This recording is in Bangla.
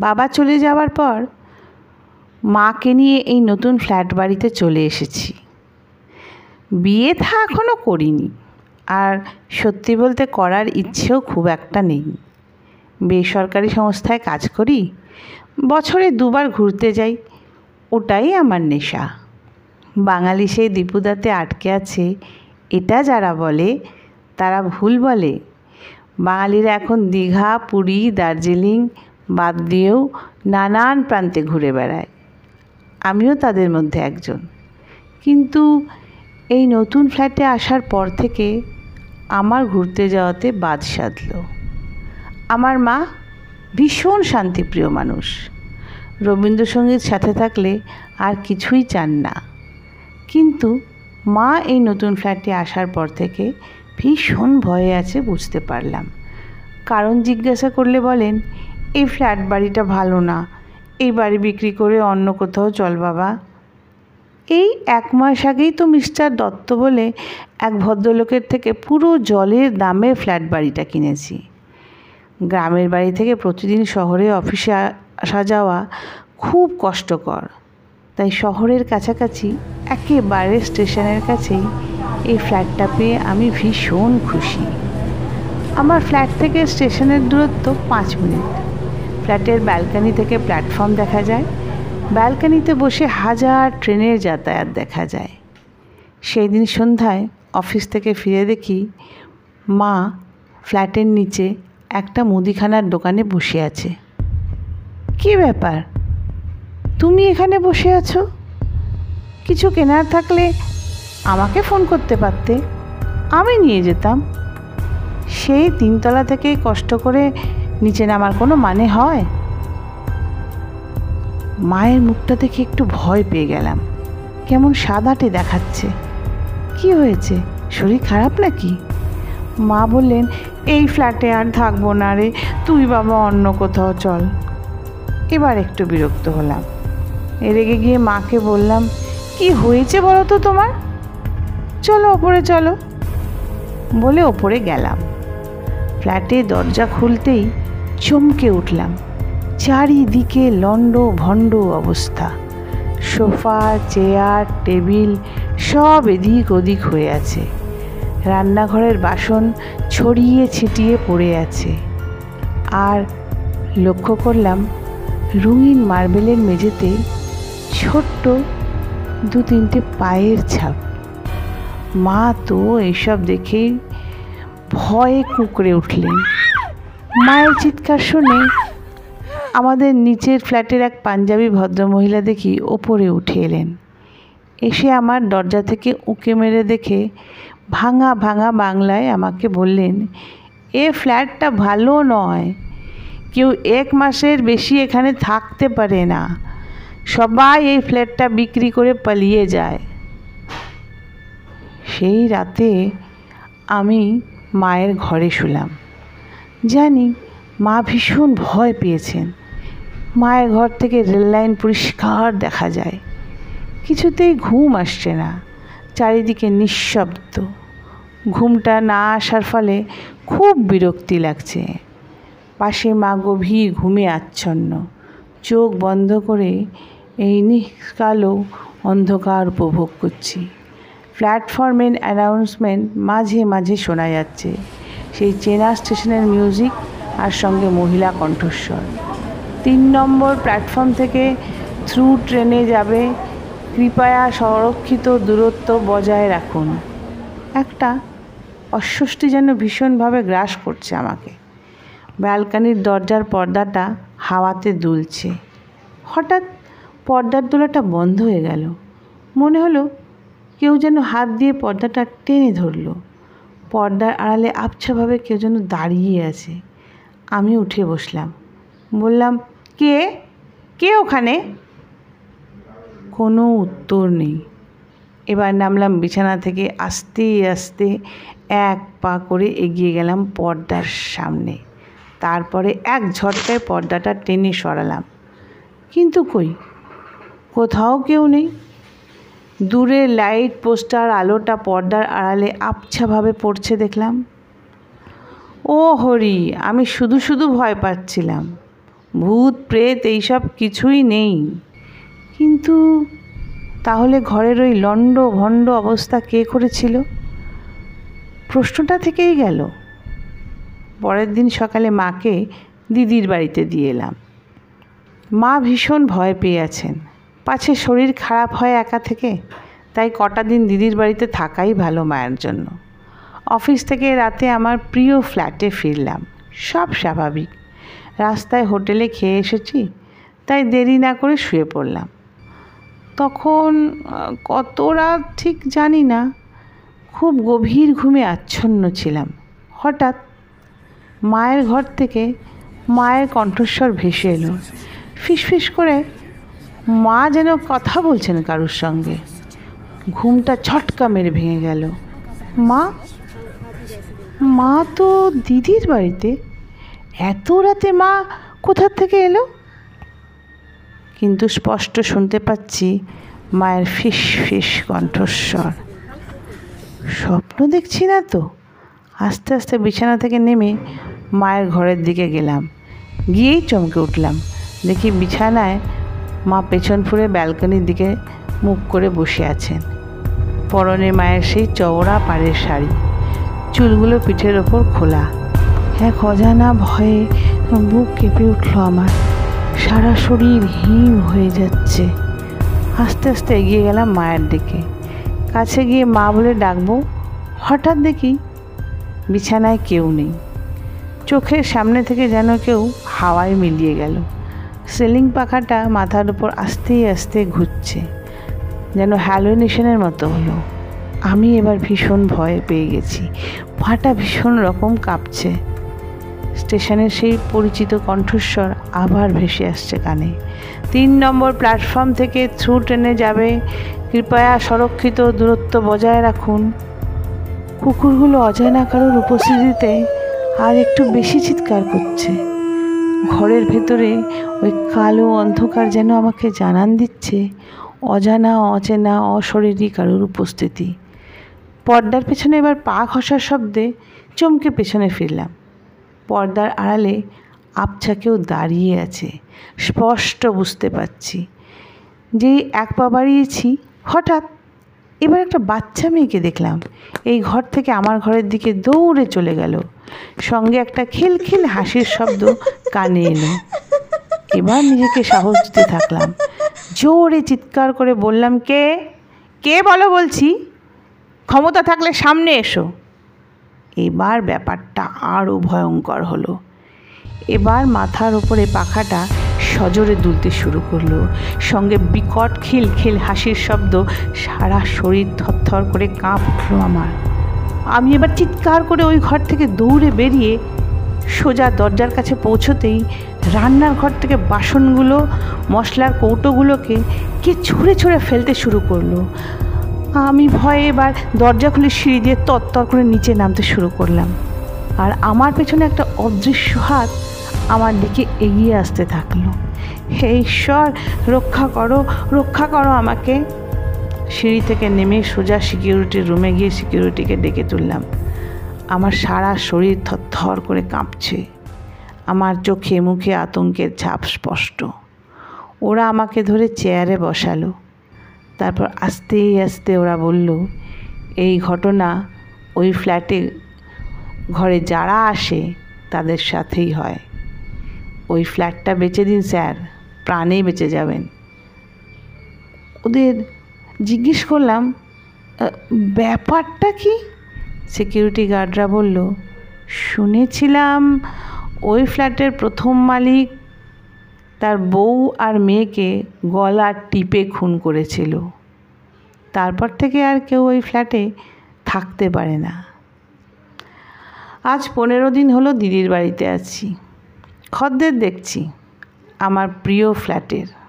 বাবা চলে যাওয়ার পর মাকে নিয়ে এই নতুন ফ্ল্যাট বাড়িতে চলে এসেছি। বিয়ে থা এখনও করিনি। আর সত্যি বলতে করার ইচ্ছেও খুব একটা নেই। বেসরকারি সংস্থায় কাজ করি, বছরে দুবার ঘুরতে যাই, ওটাই আমার নেশা। বাঙালি সেই দীপুদাতে আটকে আছে, এটা যারা বলে, তারা ভুল বলে। বাঙালিরা এখন দীঘা, পুরী, দার্জিলিং বাদ দিয়েও নানান প্রান্তে ঘুরে বেড়ায়। আমিও তাদের মধ্যে একজন। কিন্তু এই নতুন ফ্ল্যাটে আসার পর থেকে আমার ঘুরতে যাওয়াতে বাদ সাধল। আমার মা ভীষণ শান্তিপ্রিয় মানুষ। রবীন্দ্রসঙ্গীত সাথে থাকলে আর কিছুই চান না। কিন্তু মা এই নতুন ফ্ল্যাটে আসার পর থেকে ভীষণ ভয়ে আছে বুঝতে পারলাম। কারণ জিজ্ঞাসা করলে বলেন এই ফ্ল্যাট বাড়িটা ভালো না। এই বাড়ি বিক্রি করে অন্য কোথাও চল বাবা। এই এক মাস আগেই তো মিস্টার দত্ত বলে এক ভদ্রলোকের থেকে পুরো জলের দামে ফ্ল্যাট বাড়িটা কিনেছি। গ্রামের বাড়ি থেকে প্রতিদিন শহরে অফিসে আসা যাওয়া খুব কষ্টকর। তাই শহরের কাছাকাছি একেবারে স্টেশনের কাছেই এই ফ্ল্যাটটা পেয়ে আমি ভীষণ খুশি। আমার ফ্ল্যাট থেকে স্টেশনের দূরত্ব পাঁচ মিনিট। ফ্ল্যাটের ব্যালকানি থেকে প্ল্যাটফর্ম দেখা যায়। ব্যালকানিতে বসে হাজার ট্রেনের যাতায়াত দেখা যায়। সেই দিন সন্ধ্যায় অফিস থেকে ফিরে দেখি মা ফ্ল্যাটের নিচে একটা মুদিখানার দোকানে বসে আছে। কী ব্যাপার? তুমি এখানে বসে আছো? কিছু কেনার থাকলে আমাকে ফোন করতে পারতে। আমি নিয়ে যেতাম। সেই তিনতলা থেকেই কষ্ট করে নিচে নামার কোনো মানে হয়? মায়ের মুখটা দেখে একটু ভয় পেয়ে গেলাম। কেমন সাদাটে দেখাচ্ছে। কি হয়েছে? শরীর খারাপ নাকি? মা বললেন, এই ফ্ল্যাটে আর থাকব না রে। তুই বাবা অন্য কোথাও চল। এবার একটু বিরক্ত হলাম। রেগে গিয়ে মাকে বললাম, কি হয়েছে বলো তো তোমার? চলো ওপরে চলো। বলে ওপরে গেলাম। ফ্ল্যাটে দরজা খুলতেই চমকে উঠলাম। চারিদিকে লণ্ড ভণ্ড অবস্থা। সোফা, চেয়ার, টেবিল সব এদিক ওদিক হয়ে আছে। রান্নাঘরের বাসন ছড়িয়ে ছিটিয়ে পড়ে আছে। আর লক্ষ্য করলাম, রঙিন মার্বেলের মেঝেতে ছোট্ট দু তিনটে পায়ের ছাপ। মা তো এইসব দেখেই ভয়ে কুকড়ে উঠলেন। মায়ের চিৎকার শুনে আমাদের নিচের ফ্ল্যাটের এক পাঞ্জাবি ভদ্রমহিলা দেখি ওপরে উঠে এলেন। এসে আমার দরজা থেকে উঁকে মেরে দেখে ভাঙা ভাঙা বাংলায় আমাকে বললেন, এ ফ্ল্যাটটা ভালো নয়। কেউ এক মাসের বেশি এখানে থাকতে পারে না। সবাই এই ফ্ল্যাটটা বিক্রি করে পালিয়ে যায়। সেই রাতে আমি মায়ের ঘরে শুলাম। জানি মা ভীষণ ভয় পেয়েছেন। মায়ের ঘর থেকে রেললাইন পরিষ্কার দেখা যায়। কিছুতেই ঘুম আসছে না, চারিদিকে নিঃশব্দ। ঘুমটা না আসার ফলে খুব বিরক্তি লাগছে। পাশে মা গভীর ঘুমে আচ্ছন্ন। চোখ বন্ধ করে এই নিষ্কালো অন্ধকার উপভোগ করছি। প্ল্যাটফর্মের অ্যানাউন্সমেন্ট মাঝে মাঝে শোনা যাচ্ছে। সেই চেনা স্টেশনের মিউজিক আর সঙ্গে মহিলা কণ্ঠস্বর। তিন নম্বর প্ল্যাটফর্ম থেকে থ্রু ট্রেনে যাবে। কৃপায়া সংরক্ষিত দূরত্ব বজায় রাখুন। একটা অস্বস্তি যেন ভীষণভাবে গ্রাস করছে আমাকে। ব্যালকানির দরজার পর্দাটা হাওয়াতে দুলছে। হঠাৎ পর্দার দোলাটা বন্ধ হয়ে গেল। মনে হলো কেউ যেন হাত দিয়ে পর্দাটা টেনে ধরলো। পর্দার আড়ালে আবছাভাবে কেউ যেন দাঁড়িয়ে আছে। আমি উঠে বসলাম। বললাম, কে? কে ওখানে? কোনো উত্তর নেই। এবার নামলাম বিছানা থেকে, আস্তে আস্তে এক পা করে এগিয়ে গেলাম পর্দার সামনে। তারপরে এক ঝটকায় পর্দাটা টেনে সরালাম। কিন্তু কই? কোথাও কেউ নেই। দূরে লাইট পোস্টার, আলোটা পর্দার আড়ালে আবছাভাবে পড়ছে দেখলাম। ও হরি, আমি শুধু শুধু ভয় পাচ্ছিলাম। ভূত, প্রেত, এইসব কিছুই নেই। কিন্তু তাহলে ঘরের ওই লণ্ড ভণ্ড অবস্থা কে করেছিল? প্রশ্নটা থেকেই গেল। পরের দিন সকালে মাকে দিদির বাড়িতে দিয়ে এলাম। মা ভীষণ ভয় পেয়ে আছেন। পাছে শরীর খারাপ হয় একা থেকে? তাই কটা দিন দিদির বাড়িতে থাকাই ভালো মায়ের জন্য। অফিস থেকে রাতে আমার প্রিয় ফ্ল্যাটে ফিরলাম। সব স্বাভাবিক। রাস্তায় হোটেলে খেয়ে এসেছি, তাই দেরি না করে শুয়ে পড়লাম। তখন কত রাত ঠিক জানি না। খুব গভীর ঘুমে আচ্ছন্ন ছিলাম। হঠাৎ মায়ের ঘর থেকে মায়ের কণ্ঠস্বর ভেসে এলো। ফিসফিস করে মা যেন কথা বলছেন কারুর সঙ্গে। ঘুমটা ছটকা মেরে ভেঙে গেল। মা মা তো দিদির বাড়িতে। এত রাতে মা কোথার থেকে এলো? কিন্তু স্পষ্ট শুনতে পাচ্ছি মায়ের ফিস ফিস কণ্ঠস্বর। স্বপ্ন দেখছি না তো। আস্তে আস্তে বিছানা থেকে নেমে মায়ের ঘরের দিকে গেলাম। গিয়েই চমকে উঠলাম। দেখি বিছানায় মা পেছন ফুরে ব্যালকনির দিকে মুখ করে বসে আছেন। পরনে মায়ের সেই চওড়া পাড়ের শাড়ি। চুলগুলো পিঠের ওপর খোলা। এক অজানা ভয়ে বুক কেঁপে উঠল আমার। সারা শরীর হিম হয়ে যাচ্ছে। আস্তে আস্তে এগিয়ে গেলাম মায়ের দিকে। কাছে গিয়ে মা বলে, ডাকবো? হঠাৎ দেখি বিছানায় কেউ নেই। চোখের সামনে থেকে যেন কেউ হাওয়ায় মিলিয়ে গেল। সিলিং পাখাটা মাথার উপর আস্তে আস্তে ঘুরছে, যেন হ্যালোনেশনের মতো হলো। আমি এবার ভীষণ ভয় পেয়ে গেছি। পাটা ভীষণ রকম কাঁপছে। স্টেশনের সেই পরিচিত কণ্ঠস্বর আবার ভেসে আসছে কানে। তিন নম্বর প্ল্যাটফর্ম থেকে থ্রু ট্রেনে যাবে। কৃপয়া সংরক্ষিত দূরত্ব বজায় রাখুন। কুকুরগুলো অজানা কারোর উপস্থিতিতে আর একটু বেশি চিৎকার করছে। ঘরের ভেতরে ওই কালো অন্ধকার যেন আমাকে জানান দিচ্ছে, অজানা, অচেনা, অশরীরী কারোর উপস্থিতি। পর্দার পেছনে এবার পা ঘষার শব্দে চমকে পেছনে ফিরলাম। পর্দার আড়ালে আবছা কেউ দাঁড়িয়ে আছে, স্পষ্ট বুঝতে পারছি। যেই এক পা বাড়িয়েছি, হঠাৎ এবার একটা বাচ্চা মেয়েকে দেখলাম। এই ঘর থেকে আমার ঘরের দিকে দৌড়ে চলে গেল। সঙ্গে একটা খিলখিল হাসির শব্দ কানে এলো। এবার নিজেকে সাহস দিতে থাকলাম। জোরে চিৎকার করে বললাম, কে? কে বলো বলছি? ক্ষমতা থাকলে সামনে এসো। এবার ব্যাপারটা আরও ভয়ঙ্কর হলো। এবার মাথার ওপরে পাখাটা সজোরে দুলতে শুরু করল। সঙ্গে বিকট খিল খিল হাসির শব্দ সারা শরীর থরথর করে কাঁপ উঠল আমার। আমি এবার চিৎকার করে ওই ঘর থেকে দৌড়ে বেরিয়ে সোজা দরজার কাছে পৌঁছতেই রান্নার ঘর থেকে বাসনগুলো, মশলার কৌটোগুলোকে কে ছুঁড়ে ছুঁড়ে ফেলতে শুরু করল। আমি ভয়ে এবার দরজা খুলে সিঁড়ি দিয়ে তত্তর করে নিচে নামতে শুরু করলাম। আর আমার পেছনে একটা অদৃশ্য হাত আমার দিকে এগিয়ে আসতে থাকল। হে ঈশ্বর, রক্ষা করো রক্ষা করো আমাকে। সিঁড়ি থেকে নেমে সোজা সিকিউরিটির রুমে গিয়ে সিকিউরিটিকে ডেকে তুললাম। আমার সারা শরীর থর করে কাঁপছে। আমার চোখে মুখে আতঙ্কের ছাপ স্পষ্ট। ওরা আমাকে ধরে চেয়ারে বসালো। তারপর আস্তে আস্তে ওরা বলল, এই ঘটনা ওই ফ্ল্যাটে ঘরে যারা আসে, তাদের সাথেই হয়। ওই ফ্ল্যাটটা বেচে দিন, স্যার। প্রাণেই বেঁচে যাবেন। ওদের জিজ্ঞেস করলাম ব্যাপারটা কি? সিকিউরিটি গার্ডরা বলল, শুনেছিলাম ওই ফ্ল্যাটের প্রথম মালিক তার বউ আর মেয়েকে গলা টিপে খুন করেছিল। তারপর থেকে আর কেউ ওই ফ্ল্যাটে থাকতে পারে না। আজ পনেরো দিন হলো দিদির বাড়িতে আছি। খদ্দের দেখছি আমার প্রিয় ফ্ল্যাটের।